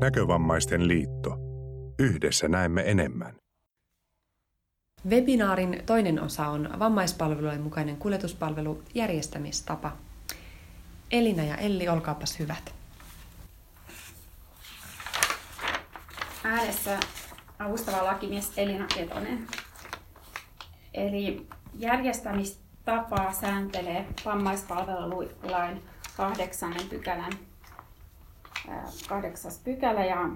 Näkövammaisten liitto. Yhdessä näemme enemmän. Webinaarin toinen osa on vammaispalvelujen mukainen kuljetuspalvelu järjestämistapa. Elina ja Elli, olkaapas hyvät. Äänessä avustava lakimies Elina Ketonen. Eli järjestämistapaa sääntelee vammaispalvelulain kahdeksannen pykälän kahdeksas pykälä ja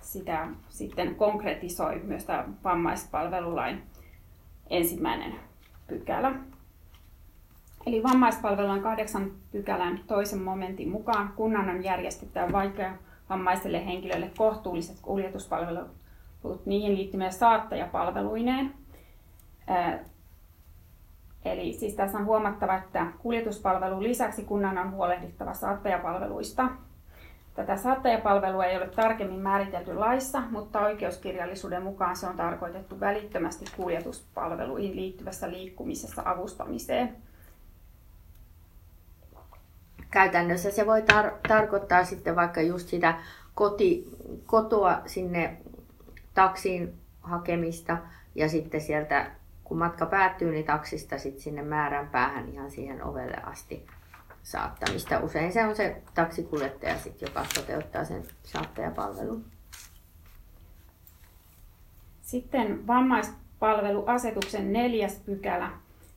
sitä sitten konkretisoi myös tämä vammaispalvelulain ensimmäinen pykälä. Eli vammaispalvelulain kahdeksan pykälän toisen momentin mukaan kunnan on järjestettävä vaikea vammaiselle henkilölle kohtuulliset kuljetuspalvelut niihin liittymille saattajapalveluineen. Eli siis tässä on huomattava, että kuljetuspalvelun lisäksi kunnan on huolehdittava saattajapalveluista, Tätä saattajapalvelua ei ole tarkemmin määritelty laissa, mutta oikeuskirjallisuuden mukaan se on tarkoitettu välittömästi kuljetuspalveluihin liittyvässä liikkumisessa avustamiseen. Käytännössä se voi tar- tarkoittaa sitten vaikka just sitä koti, kotoa sinne taksiin hakemista ja sitten sieltä kun matka päättyy, niin taksista sitten sinne määränpäähän ihan siihen ovelle asti saattamista. Usein se on se taksikuljettaja, sit, joka toteuttaa sen saattajapalvelun. Sitten vammaispalveluasetuksen neljäs pykälä,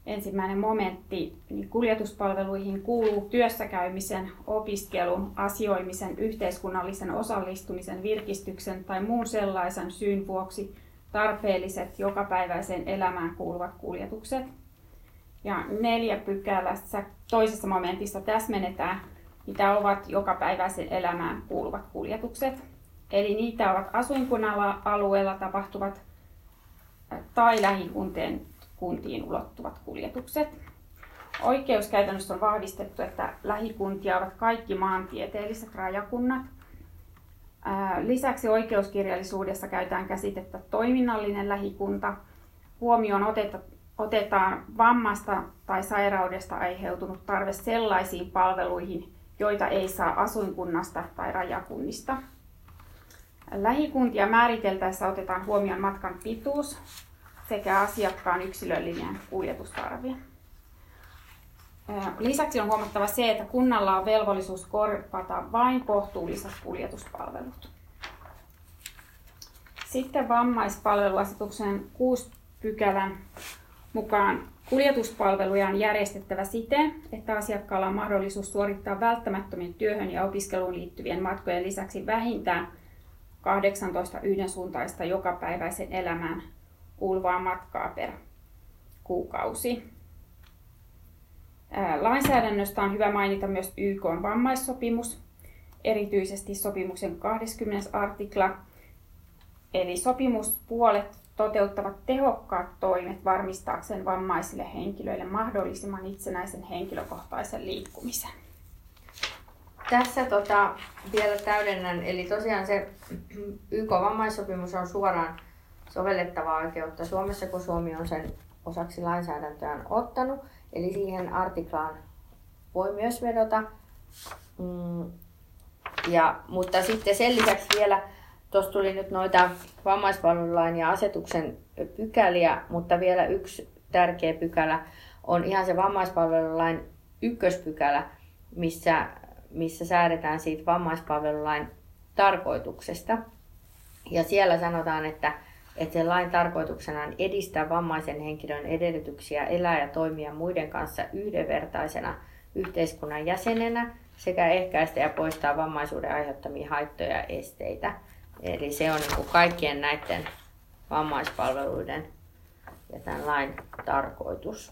ensimmäinen momentti, niin kuljetuspalveluihin kuuluu työssäkäymisen, opiskelun, asioimisen, yhteiskunnallisen osallistumisen, virkistyksen tai muun sellaisen syyn vuoksi tarpeelliset jokapäiväiseen elämään kuuluvat kuljetukset – ja neljä pykälässä toisessa momentissa täsmennetään, mitä ovat jokapäiväisen elämään kuuluvat kuljetukset. Eli niitä ovat asuinkunnan alueella tapahtuvat tai lähikuntien kuntiin ulottuvat kuljetukset. Oikeuskäytännössä on vahvistettu, että lähikuntia ovat kaikki maantieteelliset rajakunnat. Lisäksi oikeuskirjallisuudessa käytetään käsitettä toiminnallinen lähikunta. Huomioon otetaan vammasta tai sairaudesta aiheutunut tarve sellaisiin palveluihin, joita ei saa asuinkunnasta tai rajakunnista. Lähikuntia määriteltäessä otetaan huomioon matkan pituus sekä asiakkaan yksilöllinen kuljetustarve. Lisäksi on huomattava se, että kunnalla on velvollisuus korvata vain kohtuulliset kuljetuspalvelut. Sitten vammaispalveluasetuksen 6 pykälän mukaan kuljetuspalveluja on järjestettävä siten, että asiakkaalla on mahdollisuus suorittaa välttämättömien työhön ja opiskeluun liittyvien matkojen lisäksi vähintään 18 yhdensuuntaista jokapäiväisen elämään kuuluvaa matkaa per kuukausi. Lainsäädännöstä on hyvä mainita myös YK vammaissopimus, erityisesti sopimuksen 20. artikla. Eli sopimuspuolet toteuttavat tehokkaat toimet varmistaakseen vammaisille henkilöille mahdollisimman itsenäisen henkilökohtaisen liikkumisen. Tässä tota, vielä täydennän, eli tosiaan se YK-vammaissopimus on suoraan sovellettavaa oikeutta Suomessa, kun Suomi on sen osaksi lainsäädäntöään ottanut. Eli siihen artiklaan voi myös vedota. Mm, ja, mutta sitten sen lisäksi vielä Tuossa tuli nyt noita vammaispalvelulain ja asetuksen pykäliä, mutta vielä yksi tärkeä pykälä on ihan se vammaispalvelulain ykköspykälä, missä, missä säädetään siitä vammaispalvelulain tarkoituksesta. Ja siellä sanotaan, että, että sen lain tarkoituksena on edistää vammaisen henkilön edellytyksiä elää ja toimia muiden kanssa yhdenvertaisena yhteiskunnan jäsenenä sekä ehkäistä ja poistaa vammaisuuden aiheuttamia haittoja ja esteitä. Eli se on niin kaikkien näiden vammaispalveluiden ja tämän lain tarkoitus.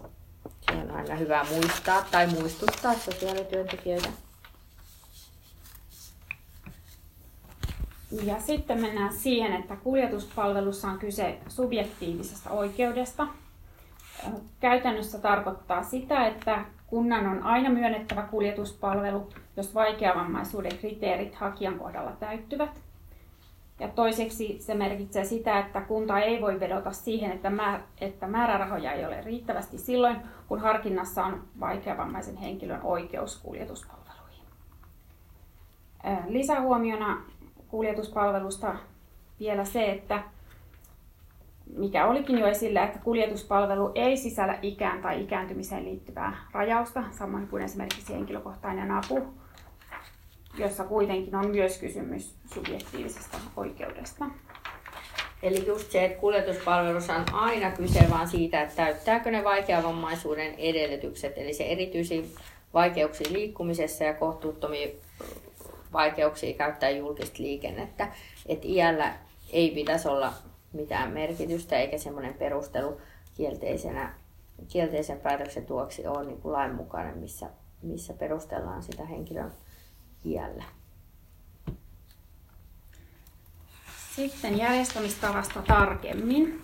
Se on aina hyvä muistaa tai muistuttaa sosiaalityöntekijöitä. Ja sitten mennään siihen, että kuljetuspalvelussa on kyse subjektiivisesta oikeudesta. Käytännössä tarkoittaa sitä, että kunnan on aina myönnettävä kuljetuspalvelu, jos vaikeavammaisuuden kriteerit hakijan kohdalla täyttyvät. Ja toiseksi se merkitsee sitä, että kunta ei voi vedota siihen, että, mä, että määrärahoja ei ole riittävästi silloin, kun harkinnassa on vaikeavammaisen henkilön oikeus kuljetuspalveluihin. Lisähuomiona kuljetuspalvelusta vielä se, että mikä olikin jo esillä, että kuljetuspalvelu ei sisällä ikään tai ikääntymiseen liittyvää rajausta, samoin kuin esimerkiksi henkilökohtainen apu, jossa kuitenkin on myös kysymys subjektiivisesta oikeudesta. Eli just se, että kuljetuspalvelussa on aina kyse vaan siitä, että täyttääkö ne vaikeavammaisuuden edellytykset, eli se erityisiä vaikeuksia liikkumisessa ja kohtuuttomia vaikeuksia käyttää julkista liikennettä. Että iällä ei pitäisi olla mitään merkitystä eikä semmoinen perustelu kielteisenä, kielteisen päätöksen tuoksi ole niin kuin lainmukainen, missä, missä perustellaan sitä henkilön iällä. Sitten järjestämistavasta tarkemmin.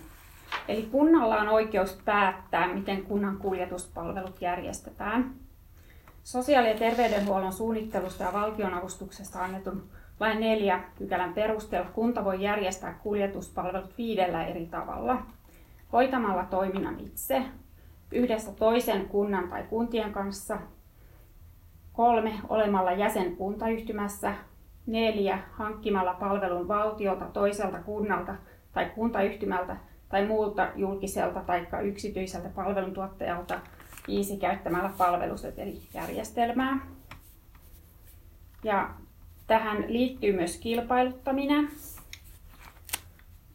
Eli kunnalla on oikeus päättää, miten kunnan kuljetuspalvelut järjestetään. Sosiaali- ja terveydenhuollon suunnittelusta ja valtionavustuksesta annetun lain neljä pykälän perusteella kunta voi järjestää kuljetuspalvelut viidellä eri tavalla. Hoitamalla toiminnan itse, yhdessä toisen kunnan tai kuntien kanssa, kolme olemalla jäsen kuntayhtymässä, neljä hankkimalla palvelun valtiolta, toiselta kunnalta tai kuntayhtymältä tai muulta julkiselta tai yksityiseltä palveluntuottajalta, viisi käyttämällä palvelusetelijärjestelmää. Ja Tähän liittyy myös kilpailuttaminen.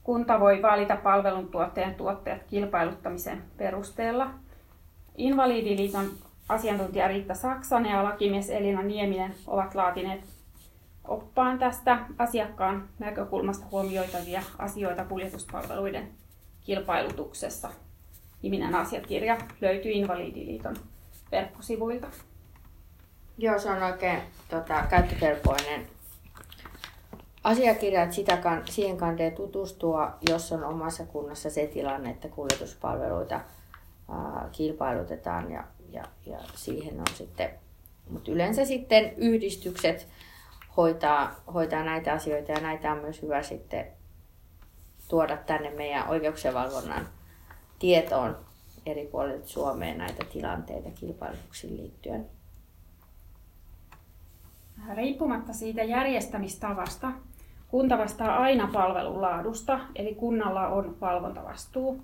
Kunta voi valita palveluntuottajan tuottajat kilpailuttamisen perusteella. Invalidiliiton asiantuntija Riitta Saksanen ja lakimies Elina Nieminen ovat laatineet oppaan tästä asiakkaan näkökulmasta huomioitavia asioita kuljetuspalveluiden kilpailutuksessa. Niminen asiakirja löytyy Invalidiliiton verkkosivuilta. Joo, se on oikein tota, käyttökelpoinen asiakirja, että sitä kan, siihen kanteen tutustua, jos on omassa kunnassa se tilanne, että kuljetuspalveluita ää, kilpailutetaan ja, ja, ja siihen on sitten, mutta yleensä sitten yhdistykset hoitaa, hoitaa näitä asioita ja näitä on myös hyvä sitten tuoda tänne meidän oikeuksien valvonnan tietoon eri puolilta Suomeen näitä tilanteita kilpailutuksiin liittyen riippumatta siitä järjestämistavasta, kunta vastaa aina palvelun laadusta, eli kunnalla on valvontavastuu.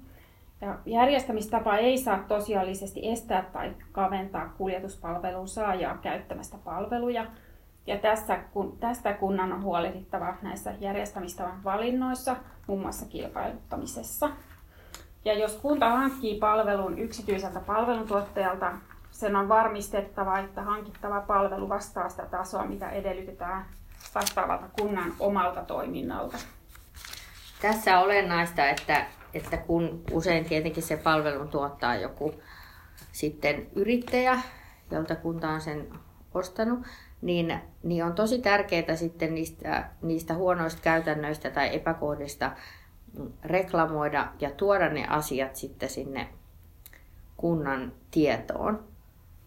Ja järjestämistapa ei saa tosiaalisesti estää tai kaventaa kuljetuspalvelun saajaa käyttämästä palveluja. Ja tässä, kun, tästä kunnan on huolehdittava näissä järjestämistavan valinnoissa, muun muassa kilpailuttamisessa. Ja jos kunta hankkii palvelun yksityiseltä palveluntuottajalta, sen on varmistettava, että hankittava palvelu vastaa sitä tasoa, mitä edellytetään vastaavalta kunnan omalta toiminnalta. Tässä olennaista, että, että kun usein tietenkin se palvelun tuottaa joku sitten yrittäjä, jolta kunta on sen ostanut, niin, niin on tosi tärkeää sitten niistä, niistä huonoista käytännöistä tai epäkohdista reklamoida ja tuoda ne asiat sitten sinne kunnan tietoon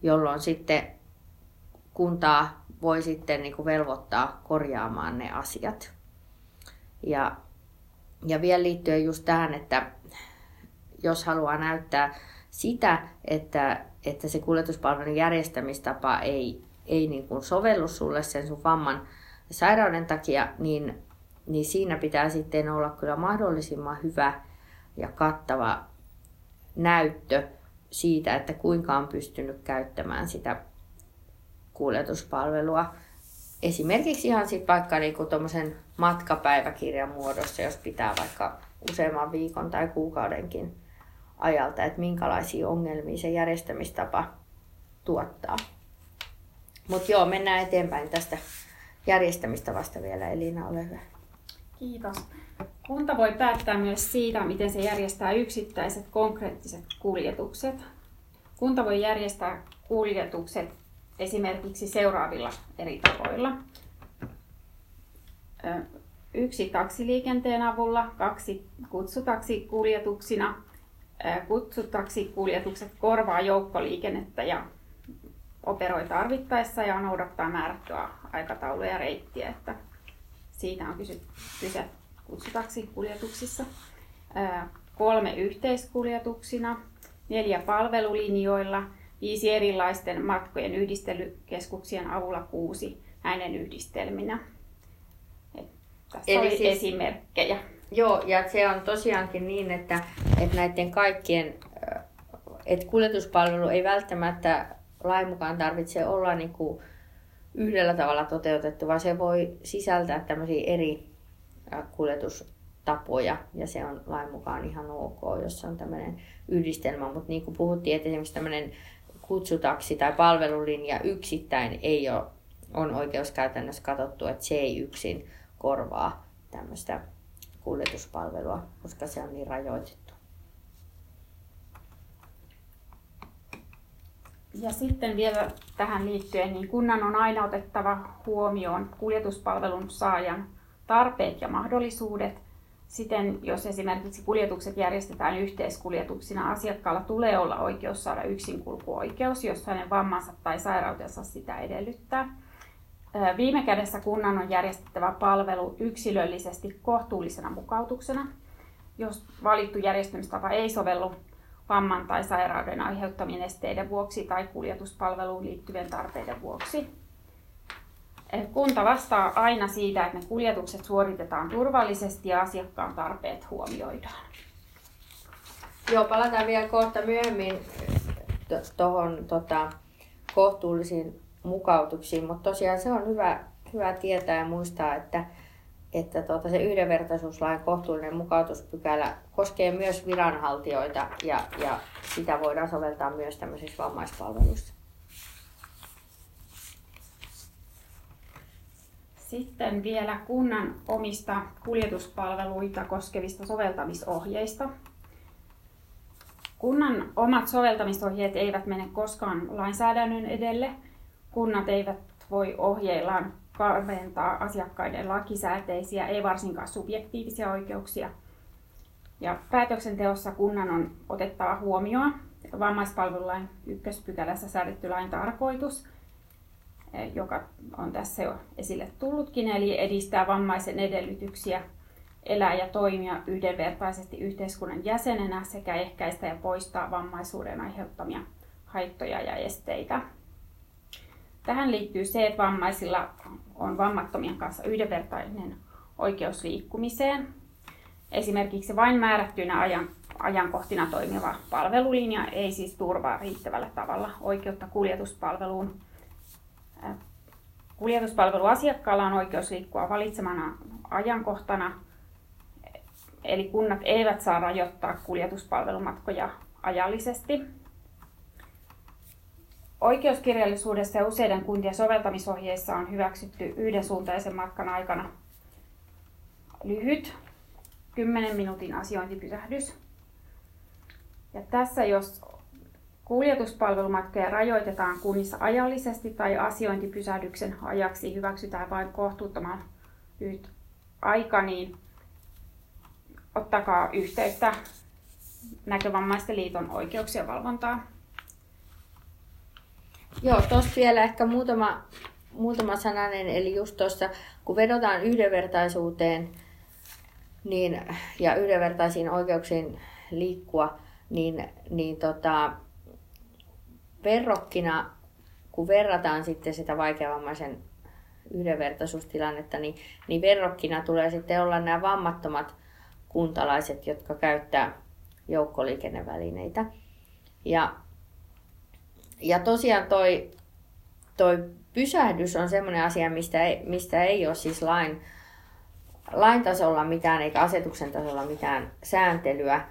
jolloin sitten kuntaa voi sitten niin kuin velvoittaa korjaamaan ne asiat. Ja, ja vielä liittyen just tähän, että jos haluaa näyttää sitä, että, että se kuljetuspalvelun järjestämistapa ei, ei niin kuin sovellu sulle sen sun vamman sairauden takia, niin, niin siinä pitää sitten olla kyllä mahdollisimman hyvä ja kattava näyttö siitä, että kuinka on pystynyt käyttämään sitä kuljetuspalvelua. Esimerkiksi ihan sit vaikka niinku matkapäiväkirjan muodossa, jos pitää vaikka useamman viikon tai kuukaudenkin ajalta, että minkälaisia ongelmia se järjestämistapa tuottaa. Mutta joo, mennään eteenpäin tästä järjestämistä vasta vielä. Elina, ole hyvä. Kiitos. Kunta voi päättää myös siitä, miten se järjestää yksittäiset konkreettiset kuljetukset. Kunta voi järjestää kuljetukset esimerkiksi seuraavilla eri tavoilla. Yksi taksiliikenteen avulla, kaksi kutsutaksikuljetuksina. Kutsutaksikuljetukset korvaa joukkoliikennettä ja operoi tarvittaessa ja noudattaa määrättyä aikataulua ja reittiä. Että siitä on kyse kutsutaksikuljetuksissa, kolme yhteiskuljetuksina, neljä palvelulinjoilla, viisi erilaisten matkojen yhdistelykeskuksien avulla kuusi näiden yhdistelminä. Tässä Eli siis, esimerkkejä. Joo, ja se on tosiaankin niin, että, että näiden kaikkien, että kuljetuspalvelu ei välttämättä lain mukaan tarvitse olla niin kuin yhdellä tavalla toteutettu, vaan se voi sisältää tämmöisiä eri kuljetustapoja, ja se on lain mukaan ihan ok, jos on tämmöinen yhdistelmä. Mutta niin kuin puhuttiin, että esimerkiksi tämmöinen kutsutaksi tai palvelulinja yksittäin ei ole, on oikeuskäytännössä katsottu, että se ei yksin korvaa tämmöistä kuljetuspalvelua, koska se on niin rajoitettu. Ja sitten vielä tähän liittyen, niin kunnan on aina otettava huomioon kuljetuspalvelun saajan tarpeet ja mahdollisuudet. Siten, jos esimerkiksi kuljetukset järjestetään yhteiskuljetuksina, asiakkaalla tulee olla oikeus saada yksinkulkuoikeus, jos hänen vammansa tai sairautensa sitä edellyttää. Viime kädessä kunnan on järjestettävä palvelu yksilöllisesti kohtuullisena mukautuksena. Jos valittu järjestämistapa ei sovellu vamman tai sairauden aiheuttamien esteiden vuoksi tai kuljetuspalveluun liittyvien tarpeiden vuoksi. Kunta vastaa aina siitä, että ne kuljetukset suoritetaan turvallisesti ja asiakkaan tarpeet huomioidaan. Joo, palataan vielä kohta myöhemmin tuohon tota, kohtuullisiin mukautuksiin, mutta tosiaan se on hyvä, hyvä tietää ja muistaa, että, että tuota, se yhdenvertaisuuslain kohtuullinen mukautuspykälä koskee myös viranhaltijoita ja, ja sitä voidaan soveltaa myös tämmöisissä vammaispalveluissa. Sitten vielä kunnan omista kuljetuspalveluita koskevista soveltamisohjeista. Kunnan omat soveltamisohjeet eivät mene koskaan lainsäädännön edelle, kunnat eivät voi ohjeillaan karventaa asiakkaiden lakisääteisiä, ei varsinkaan subjektiivisia oikeuksia. Ja päätöksenteossa kunnan on otettava huomioon vammaispalvelulain ykköspykälässä säädetty lain tarkoitus, joka on tässä jo esille tullutkin, eli edistää vammaisen edellytyksiä elää ja toimia yhdenvertaisesti yhteiskunnan jäsenenä sekä ehkäistä ja poistaa vammaisuuden aiheuttamia haittoja ja esteitä. Tähän liittyy se, että vammaisilla on vammattomien kanssa yhdenvertainen oikeus liikkumiseen. Esimerkiksi vain määrättyinä ajan, ajankohtina toimiva palvelulinja ei siis turvaa riittävällä tavalla oikeutta kuljetuspalveluun. Kuljetuspalveluasiakkaalla on oikeus liikkua valitsemana ajankohtana, eli kunnat eivät saa rajoittaa kuljetuspalvelumatkoja ajallisesti. Oikeuskirjallisuudessa ja useiden kuntien soveltamisohjeissa on hyväksytty yhdensuuntaisen matkan aikana lyhyt 10 minuutin asiointipysähdys. Ja tässä jos kuljetuspalvelumatkoja rajoitetaan kunnissa ajallisesti tai asiointipysähdyksen ajaksi hyväksytään vain kohtuuttoman lyhyt aika, niin ottakaa yhteyttä Näkövammaisten liiton oikeuksien valvontaan. Joo, tuossa vielä ehkä muutama, muutama sananen, eli just tuossa, kun vedotaan yhdenvertaisuuteen niin, ja yhdenvertaisiin oikeuksiin liikkua, niin, niin tota, verrokkina, kun verrataan sitten sitä vaikeavammaisen yhdenvertaisuustilannetta, niin, niin verrokkina tulee sitten olla nämä vammattomat kuntalaiset, jotka käyttää joukkoliikennevälineitä. Ja ja tosiaan toi, toi pysähdys on semmoinen asia, mistä ei, mistä ei ole siis lain, lain tasolla mitään eikä asetuksen tasolla mitään sääntelyä.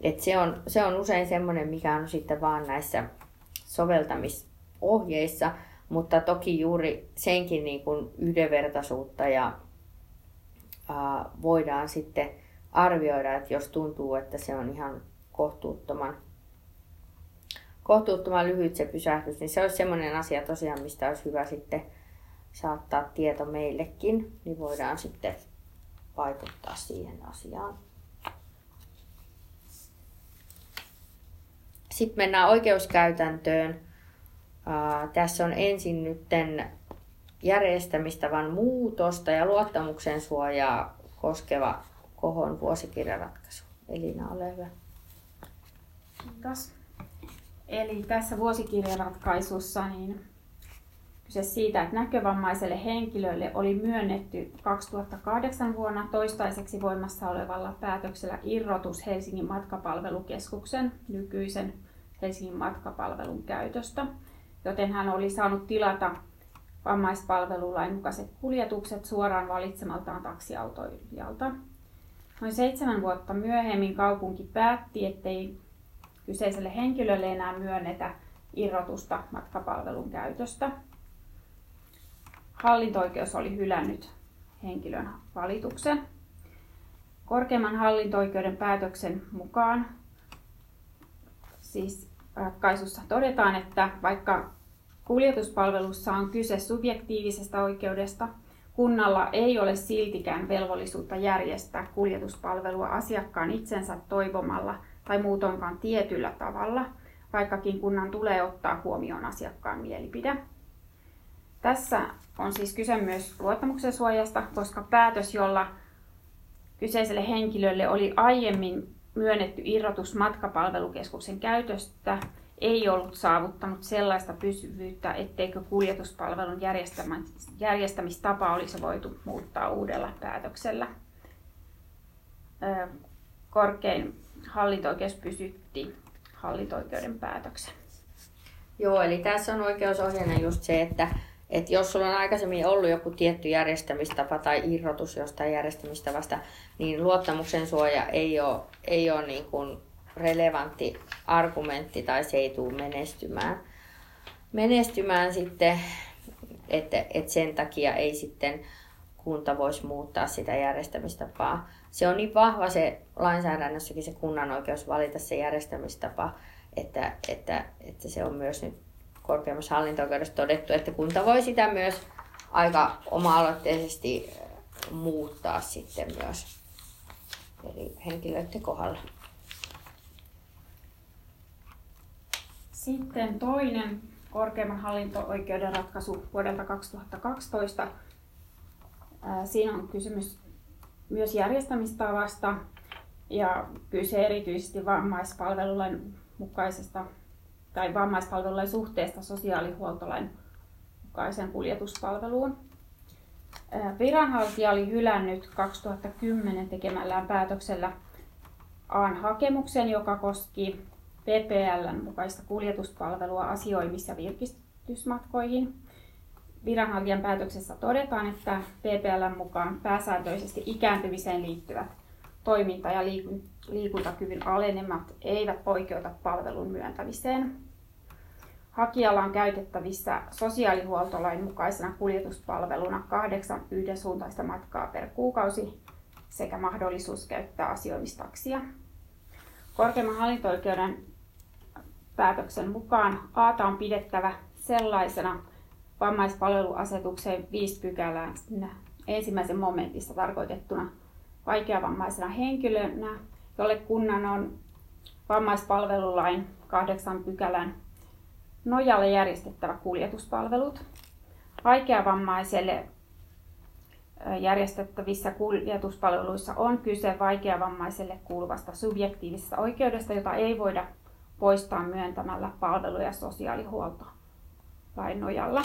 Et se, on, se on usein semmoinen, mikä on sitten vaan näissä soveltamisohjeissa, mutta toki juuri senkin niin kuin yhdenvertaisuutta ja ää, voidaan sitten arvioida, että jos tuntuu, että se on ihan kohtuuttoman kohtuuttoman lyhyt se pysähdys, niin se olisi semmoinen asia tosiaan, mistä olisi hyvä sitten saattaa tieto meillekin, niin voidaan sitten vaikuttaa siihen asiaan. Sitten mennään oikeuskäytäntöön. Tässä on ensin nytten järjestämistavan muutosta ja luottamuksen suojaa koskeva kohon vuosikirjaratkaisu. Elina, ole hyvä. Kiitos. Eli tässä vuosikirjaratkaisussa niin kyse siitä, että näkövammaiselle henkilölle oli myönnetty 2008 vuonna toistaiseksi voimassa olevalla päätöksellä irrotus Helsingin matkapalvelukeskuksen nykyisen Helsingin matkapalvelun käytöstä, joten hän oli saanut tilata vammaispalvelulain mukaiset kuljetukset suoraan valitsemaltaan taksiautoilijalta. Noin seitsemän vuotta myöhemmin kaupunki päätti, ettei kyseiselle henkilölle enää myönnetä irrotusta matkapalvelun käytöstä. Hallintoikeus oli hylännyt henkilön valituksen. Korkeimman hallinto-oikeuden päätöksen mukaan siis ratkaisussa todetaan, että vaikka kuljetuspalvelussa on kyse subjektiivisesta oikeudesta, kunnalla ei ole siltikään velvollisuutta järjestää kuljetuspalvelua asiakkaan itsensä toivomalla tai muutonkaan tietyllä tavalla, vaikkakin kunnan tulee ottaa huomioon asiakkaan mielipide. Tässä on siis kyse myös luottamuksen suojasta, koska päätös, jolla kyseiselle henkilölle oli aiemmin myönnetty irrotus matkapalvelukeskuksen käytöstä, ei ollut saavuttanut sellaista pysyvyyttä, etteikö kuljetuspalvelun järjestämistapa olisi voitu muuttaa uudella päätöksellä. Korkein hallinto-oikeus pysytti hallinto-oikeuden päätöksen. Joo, eli tässä on oikeusohjeena just se, että, että jos sulla on aikaisemmin ollut joku tietty järjestämistapa tai irrotus jostain järjestämistavasta, niin luottamuksen suoja ei ole, ei ole niin kuin relevantti argumentti tai se ei tule menestymään, menestymään sitten, että, että sen takia ei sitten kunta voisi muuttaa sitä järjestämistapaa. Se on niin vahva se lainsäädännössäkin se kunnan oikeus valita se järjestämistapa, että, että, että se on myös nyt korkeammassa hallinto todettu, että kunta voi sitä myös aika oma-aloitteisesti muuttaa sitten myös eri henkilöiden kohdalla. Sitten toinen korkeimman hallinto-oikeuden ratkaisu vuodelta 2012. Siinä on kysymys myös järjestämistavasta ja kyse erityisesti vammaispalvelulain mukaisesta tai vammaispalvelulain suhteesta sosiaalihuoltolain mukaisen kuljetuspalveluun. Viranhaltija oli hylännyt 2010 tekemällään päätöksellä Aan hakemuksen, joka koski PPLn mukaista kuljetuspalvelua asioimis- ja virkistysmatkoihin. Viranhaltijan päätöksessä todetaan, että PPLn mukaan pääsääntöisesti ikääntymiseen liittyvät toiminta- ja liikuntakyvyn alenemat eivät poikkeuta palvelun myöntämiseen. Hakijalla on käytettävissä sosiaalihuoltolain mukaisena kuljetuspalveluna kahdeksan yhdensuuntaista matkaa per kuukausi sekä mahdollisuus käyttää asioimistaksia. Korkeimman hallinto-oikeuden päätöksen mukaan Aata on pidettävä sellaisena vammaispalveluasetuksen 5 pykälään ensimmäisen momentissa tarkoitettuna vaikeavammaisena henkilönä, jolle kunnan on vammaispalvelulain 8 pykälän nojalla järjestettävä kuljetuspalvelut. Vaikeavammaiselle järjestettävissä kuljetuspalveluissa on kyse vaikeavammaiselle kuuluvasta subjektiivisesta oikeudesta, jota ei voida poistaa myöntämällä palveluja sosiaalihuoltolain nojalla.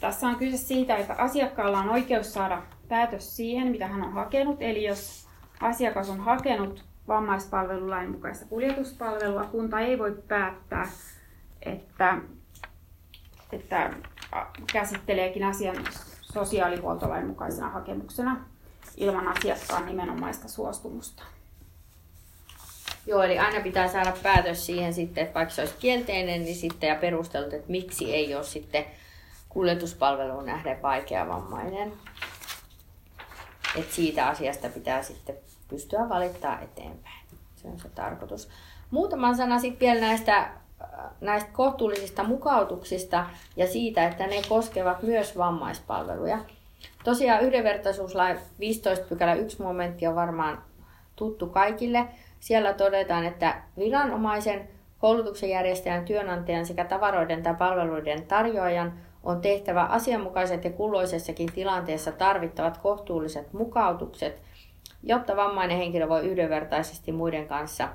Tässä on kyse siitä, että asiakkaalla on oikeus saada päätös siihen, mitä hän on hakenut. Eli jos asiakas on hakenut vammaispalvelulain mukaista kuljetuspalvelua, kunta ei voi päättää, että, että käsitteleekin asian sosiaalihuoltolain mukaisena hakemuksena ilman asiakkaan nimenomaista suostumusta. Joo, eli aina pitää saada päätös siihen sitten, että vaikka se olisi kielteinen, niin sitten ja perustelut, että miksi ei ole sitten kuljetuspalveluun nähden vaikeavammainen. Että siitä asiasta pitää sitten pystyä valittaa eteenpäin. Se on se tarkoitus. Muutama sana sitten vielä näistä, näistä kohtuullisista mukautuksista ja siitä, että ne koskevat myös vammaispalveluja. Tosiaan yhdenvertaisuuslain 15 pykälä 1 momentti on varmaan tuttu kaikille. Siellä todetaan, että viranomaisen, koulutuksen järjestäjän, työnantajan sekä tavaroiden tai palveluiden tarjoajan on tehtävä asianmukaiset ja kulloisessakin tilanteessa tarvittavat kohtuulliset mukautukset, jotta vammainen henkilö voi yhdenvertaisesti muiden kanssa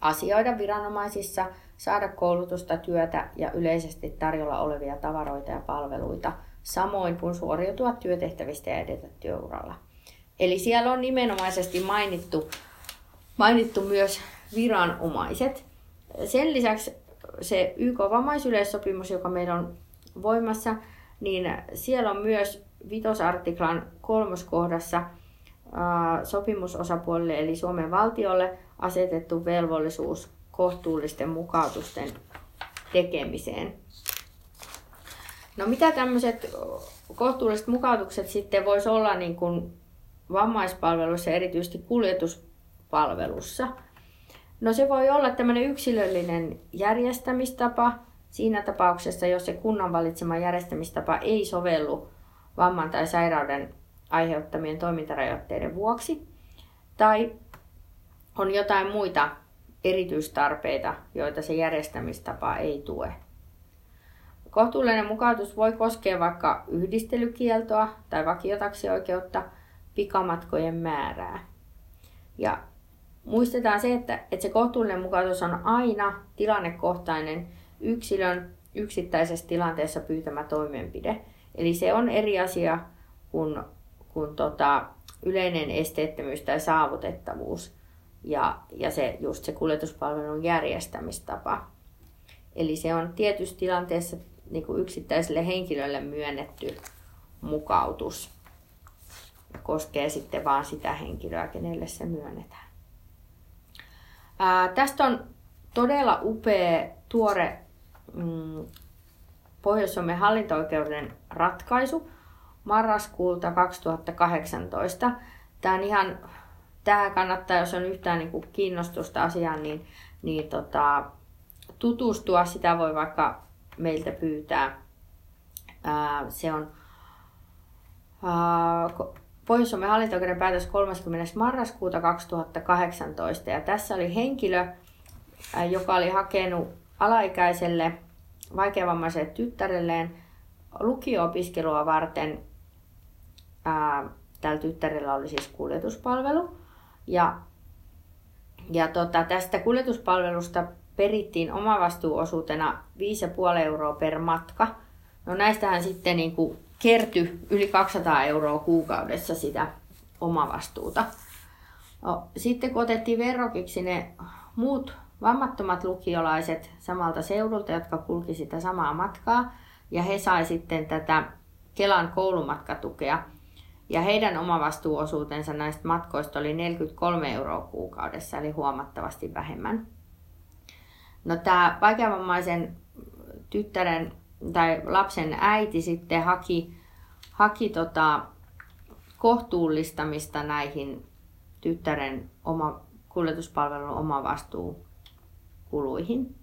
asioida viranomaisissa saada koulutusta, työtä ja yleisesti tarjolla olevia tavaroita ja palveluita, samoin kuin suoriutua työtehtävistä ja edetä työuralla. Eli siellä on nimenomaisesti mainittu, mainittu myös viranomaiset. Sen lisäksi se YK-vammaisyleissopimus, joka meillä on voimassa, niin siellä on myös vitosartiklan kolmoskohdassa sopimusosapuolelle eli Suomen valtiolle asetettu velvollisuus kohtuullisten mukautusten tekemiseen. No mitä tämmöiset kohtuulliset mukautukset sitten voisi olla niin kuin vammaispalveluissa, erityisesti kuljetuspalvelussa? No se voi olla tämmöinen yksilöllinen järjestämistapa siinä tapauksessa, jos se kunnan valitsema järjestämistapa ei sovellu vamman tai sairauden aiheuttamien toimintarajoitteiden vuoksi. Tai on jotain muita erityistarpeita, joita se järjestämistapa ei tue. Kohtuullinen mukautus voi koskea vaikka yhdistelykieltoa tai vakiotaksioikeutta, pikamatkojen määrää. Ja muistetaan se, että, että se kohtuullinen mukautus on aina tilannekohtainen yksilön yksittäisessä tilanteessa pyytämä toimenpide. Eli se on eri asia kuin, kuin tota, yleinen esteettömyys tai saavutettavuus ja, ja se, just se kuljetuspalvelun järjestämistapa. Eli se on tietyssä tilanteessa niin kuin yksittäiselle henkilölle myönnetty mukautus. Koskee sitten vain sitä henkilöä, kenelle se myönnetään. Ää, tästä on todella upea, tuore mm, Pohjois-Suomen hallinto-oikeuden ratkaisu marraskuulta 2018. Tämä on ihan, tämä kannattaa, jos on yhtään niin kuin kiinnostusta asiaan, niin, niin tota, tutustua. Sitä voi vaikka meiltä pyytää. Ää, se on Pohjois-Suomen hallinto päätös 30. marraskuuta 2018 ja tässä oli henkilö, joka oli hakenut alaikäiselle vaikeavammaiselle tyttärelleen lukio-opiskelua varten. Ää, tällä tyttärellä oli siis kuljetuspalvelu ja, ja tota, tästä kuljetuspalvelusta perittiin omavastuuosuutena 5,5 euroa per matka. No näistähän sitten niin kuin kertyi yli 200 euroa kuukaudessa sitä omavastuuta. No, sitten kun otettiin verrokiksi ne muut vammattomat lukiolaiset samalta seudulta, jotka kulki sitä samaa matkaa, ja he sai sitten tätä Kelan koulumatkatukea, ja heidän omavastuuosuutensa näistä matkoista oli 43 euroa kuukaudessa, eli huomattavasti vähemmän. No tämä vaikeavammaisen tyttären tai lapsen äiti sitten haki, haki tota kohtuullistamista näihin tyttären oma, kuljetuspalvelun omavastuukuluihin.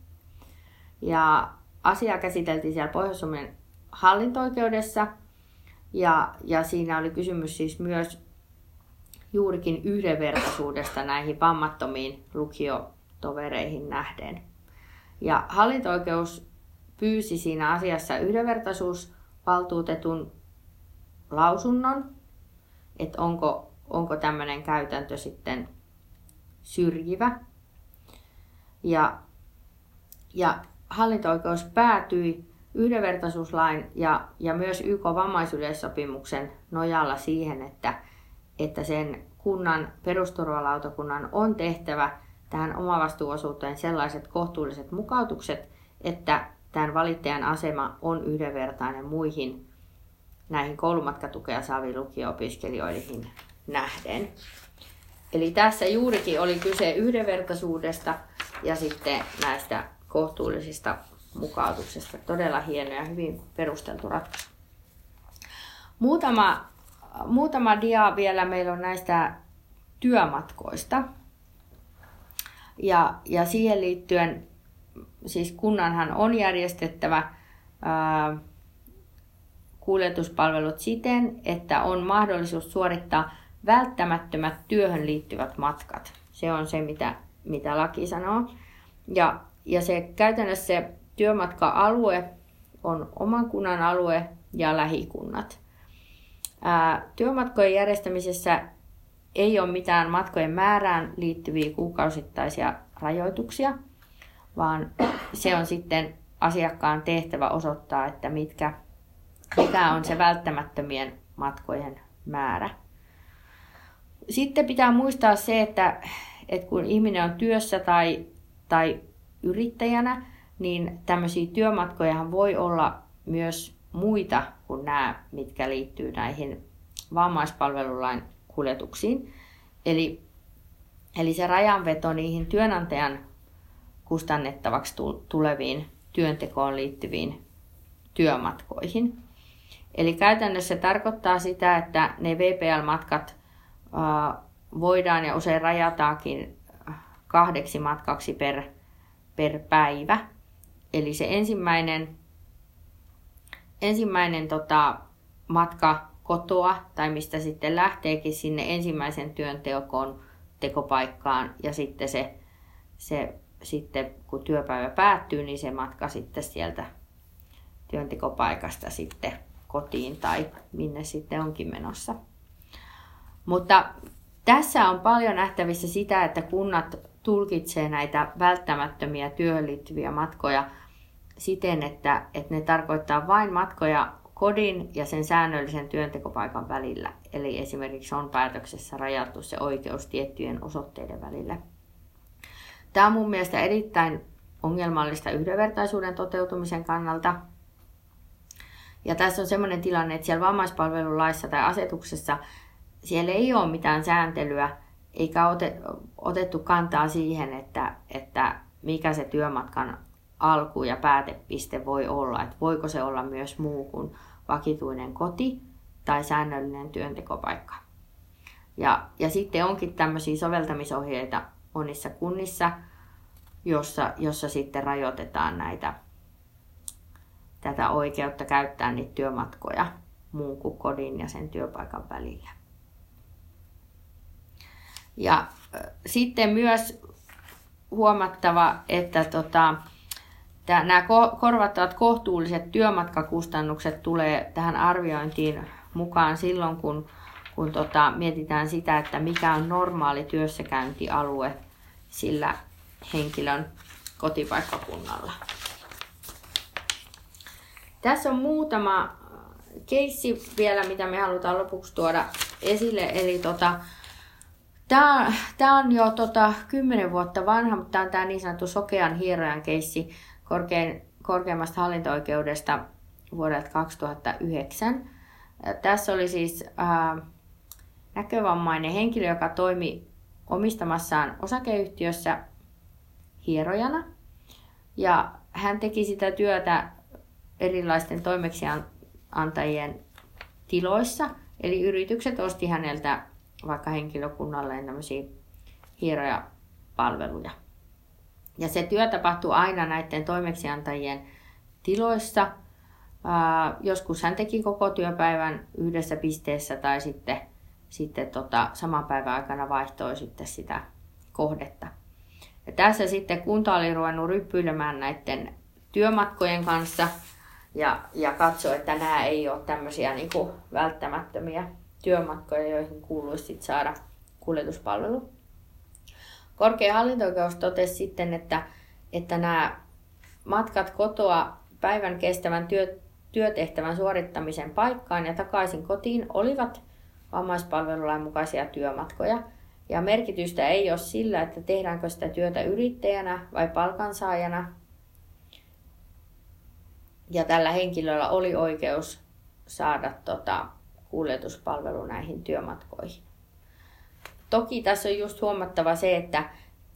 Ja asia käsiteltiin siellä Pohjois-Suomen hallinto-oikeudessa ja, ja siinä oli kysymys siis myös juurikin yhdenvertaisuudesta näihin vammattomiin lukiotovereihin nähden. Ja hallinto-oikeus pyysi siinä asiassa yhdenvertaisuusvaltuutetun lausunnon, että onko, onko tämmöinen käytäntö sitten syrjivä. Ja, ja hallinto-oikeus päätyi yhdenvertaisuuslain ja, ja myös YK-vammaisyleissopimuksen nojalla siihen, että, että sen kunnan perusturvalautakunnan on tehtävä tähän omavastuuosuuteen sellaiset kohtuulliset mukautukset, että tämän valittajan asema on yhdenvertainen muihin näihin koulumatkatukea saaviin lukio-opiskelijoihin nähden. Eli tässä juurikin oli kyse yhdenvertaisuudesta ja sitten näistä kohtuullisista mukautuksesta. Todella hieno ja hyvin perusteltu ratkaisu. Muutama, muutama dia vielä meillä on näistä työmatkoista. Ja, ja siihen liittyen, siis kunnanhan on järjestettävä ää, kuljetuspalvelut siten, että on mahdollisuus suorittaa välttämättömät työhön liittyvät matkat. Se on se, mitä, mitä laki sanoo. Ja, ja se käytännössä se työmatka-alue on oman kunnan alue ja lähikunnat. Ää, työmatkojen järjestämisessä ei ole mitään matkojen määrään liittyviä kuukausittaisia rajoituksia, vaan se on sitten asiakkaan tehtävä osoittaa, että mitkä, mikä on se välttämättömien matkojen määrä. Sitten pitää muistaa se, että, että kun ihminen on työssä tai, tai yrittäjänä, niin tämmöisiä työmatkoja voi olla myös muita kuin nämä, mitkä liittyy näihin vammaispalvelulain kuljetuksiin. Eli, eli se rajanveto niihin työnantajan kustannettavaksi tuleviin työntekoon liittyviin työmatkoihin. Eli käytännössä se tarkoittaa sitä, että ne VPL-matkat voidaan ja usein rajataakin kahdeksi matkaksi per, per päivä. Eli se ensimmäinen, ensimmäinen tota, matka kotoa tai mistä sitten lähteekin sinne ensimmäisen työntekoon tekopaikkaan ja sitten se, se sitten kun työpäivä päättyy, niin se matka sitten sieltä työntekopaikasta sitten kotiin tai minne sitten onkin menossa. Mutta tässä on paljon nähtävissä sitä, että kunnat tulkitsee näitä välttämättömiä työhön liittyviä matkoja siten, että, että ne tarkoittaa vain matkoja kodin ja sen säännöllisen työntekopaikan välillä. Eli esimerkiksi on päätöksessä rajattu se oikeus tiettyjen osoitteiden välillä. Tämä on mun mielestä erittäin ongelmallista yhdenvertaisuuden toteutumisen kannalta. Ja tässä on sellainen tilanne, että siellä vammaispalvelulaissa tai asetuksessa siellä ei ole mitään sääntelyä eikä otettu kantaa siihen, että, että mikä se työmatkan alku ja päätepiste voi olla. Että voiko se olla myös muu kuin vakituinen koti tai säännöllinen työntekopaikka. Ja, ja sitten onkin tämmöisiä soveltamisohjeita monissa kunnissa, jossa, jossa sitten rajoitetaan näitä, tätä oikeutta käyttää niitä työmatkoja muun kuin kodin ja sen työpaikan välillä. Ja sitten myös huomattava, että tota, tää, nämä korvattavat kohtuulliset työmatkakustannukset tulee tähän arviointiin mukaan silloin, kun, kun tota, mietitään sitä, että mikä on normaali työssäkäyntialue sillä henkilön kotipaikkakunnalla. Tässä on muutama keissi vielä, mitä me halutaan lopuksi tuoda esille. Eli tota, Tämä, tämä on jo tota, 10 vuotta vanha, mutta tämä on tämä niin sanottu sokean hierojan keissi korkein, korkeimmasta hallinto-oikeudesta vuodelta 2009. Tässä oli siis ää, näkövammainen henkilö, joka toimi omistamassaan osakeyhtiössä hierojana. Ja hän teki sitä työtä erilaisten toimeksiantajien tiloissa. Eli yritykset osti häneltä vaikka henkilökunnalle tämmöisiä hieroja palveluja. Ja se työ tapahtuu aina näiden toimeksiantajien tiloissa. joskus hän teki koko työpäivän yhdessä pisteessä tai sitten, sitten tota, saman päivän aikana vaihtoi sitten sitä kohdetta. Ja tässä sitten kunta oli ruvennut ryppyilemään näiden työmatkojen kanssa ja, ja katsoi, että nämä ei ole tämmöisiä niin välttämättömiä työmatkoja, joihin kuuluisi sit saada kuljetuspalvelu. Korkea hallinto totesi sitten, että, että nämä matkat kotoa päivän kestävän työ, työtehtävän suorittamisen paikkaan ja takaisin kotiin olivat vammaispalvelulain mukaisia työmatkoja. Ja merkitystä ei ole sillä, että tehdäänkö sitä työtä yrittäjänä vai palkansaajana. Ja tällä henkilöllä oli oikeus saada tota, kuljetuspalvelu näihin työmatkoihin. Toki tässä on just huomattava se, että,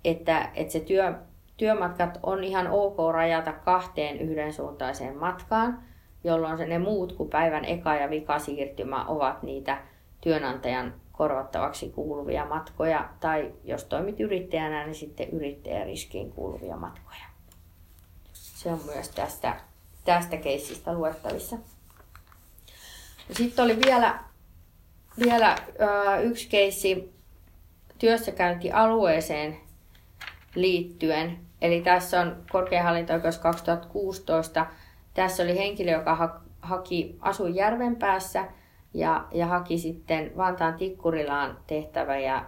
että, että se työ, työmatkat on ihan ok rajata kahteen yhdensuuntaiseen matkaan, jolloin se ne muut kuin päivän eka- ja vikasiirtymä ovat niitä työnantajan korvattavaksi kuuluvia matkoja, tai jos toimit yrittäjänä, niin sitten yrittäjäriskiin kuuluvia matkoja. Se on myös tästä, tästä keissistä luettavissa. Sitten oli vielä, vielä yksi keissi työssäkäyntialueeseen liittyen. Eli tässä on korkeahallinto-oikeus 2016. Tässä oli henkilö, joka ha- haki asui Järvenpäässä ja, ja haki sitten Vantaan Tikkurilaan tehtävä ja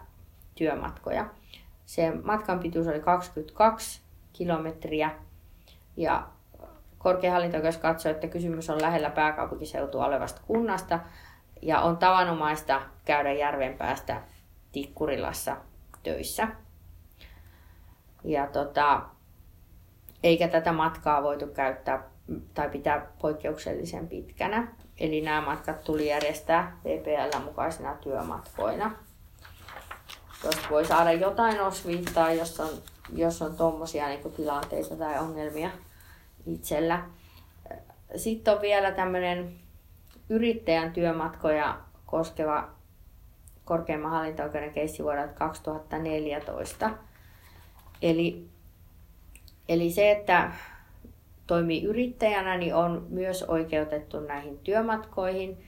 työmatkoja. Se matkan pituus oli 22 kilometriä. Ja korkein hallinto katsoi, että kysymys on lähellä pääkaupunkiseutua olevasta kunnasta ja on tavanomaista käydä järven päästä Tikkurilassa töissä. Ja tota, eikä tätä matkaa voitu käyttää tai pitää poikkeuksellisen pitkänä. Eli nämä matkat tuli järjestää PPL mukaisina työmatkoina. Tuosta voi saada jotain osviittaa, jos on, jos on tuommoisia niin tilanteita tai ongelmia itsellä. Sitten on vielä tämmöinen yrittäjän työmatkoja koskeva korkeimman hallinto-oikeuden keissi vuodelta 2014. Eli, eli se, että toimii yrittäjänä, niin on myös oikeutettu näihin työmatkoihin.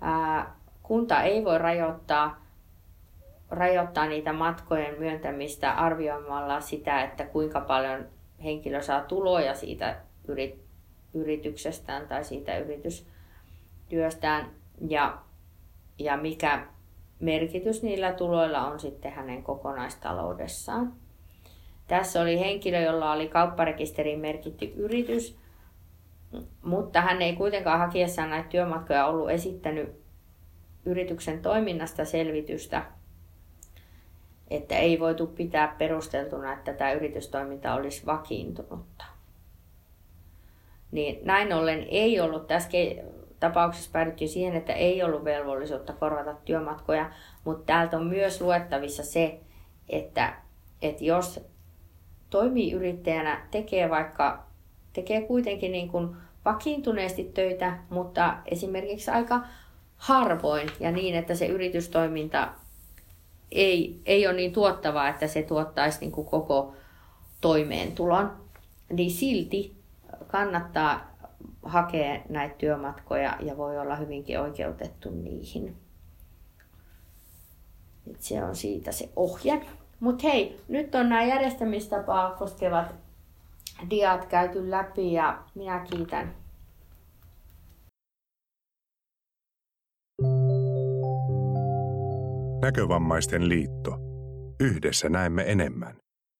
Ää, kunta ei voi rajoittaa, rajoittaa niitä matkojen myöntämistä arvioimalla sitä, että kuinka paljon henkilö saa tuloja siitä yrit, yrityksestään tai siitä yritystyöstään ja, ja mikä merkitys niillä tuloilla on sitten hänen kokonaistaloudessaan. Tässä oli henkilö, jolla oli kaupparekisteriin merkitty yritys, mutta hän ei kuitenkaan hakiessaan näitä työmatkoja ollut esittänyt yrityksen toiminnasta selvitystä, että ei voitu pitää perusteltuna, että tämä yritystoiminta olisi vakiintunutta. Niin näin ollen ei ollut, tässä tapauksessa päädyttiin siihen, että ei ollut velvollisuutta korvata työmatkoja, mutta täältä on myös luettavissa se, että, että jos toimii yrittäjänä, tekee vaikka, tekee kuitenkin niin kuin vakiintuneesti töitä, mutta esimerkiksi aika harvoin ja niin, että se yritystoiminta ei, ei ole niin tuottavaa, että se tuottaisi niin kuin koko toimeentulon, niin silti kannattaa hakea näitä työmatkoja ja voi olla hyvinkin oikeutettu niihin. Et se on siitä se ohje. Mutta hei, nyt on nämä järjestämistapaa koskevat diat käyty läpi ja minä kiitän Näkövammaisten liitto. Yhdessä näemme enemmän.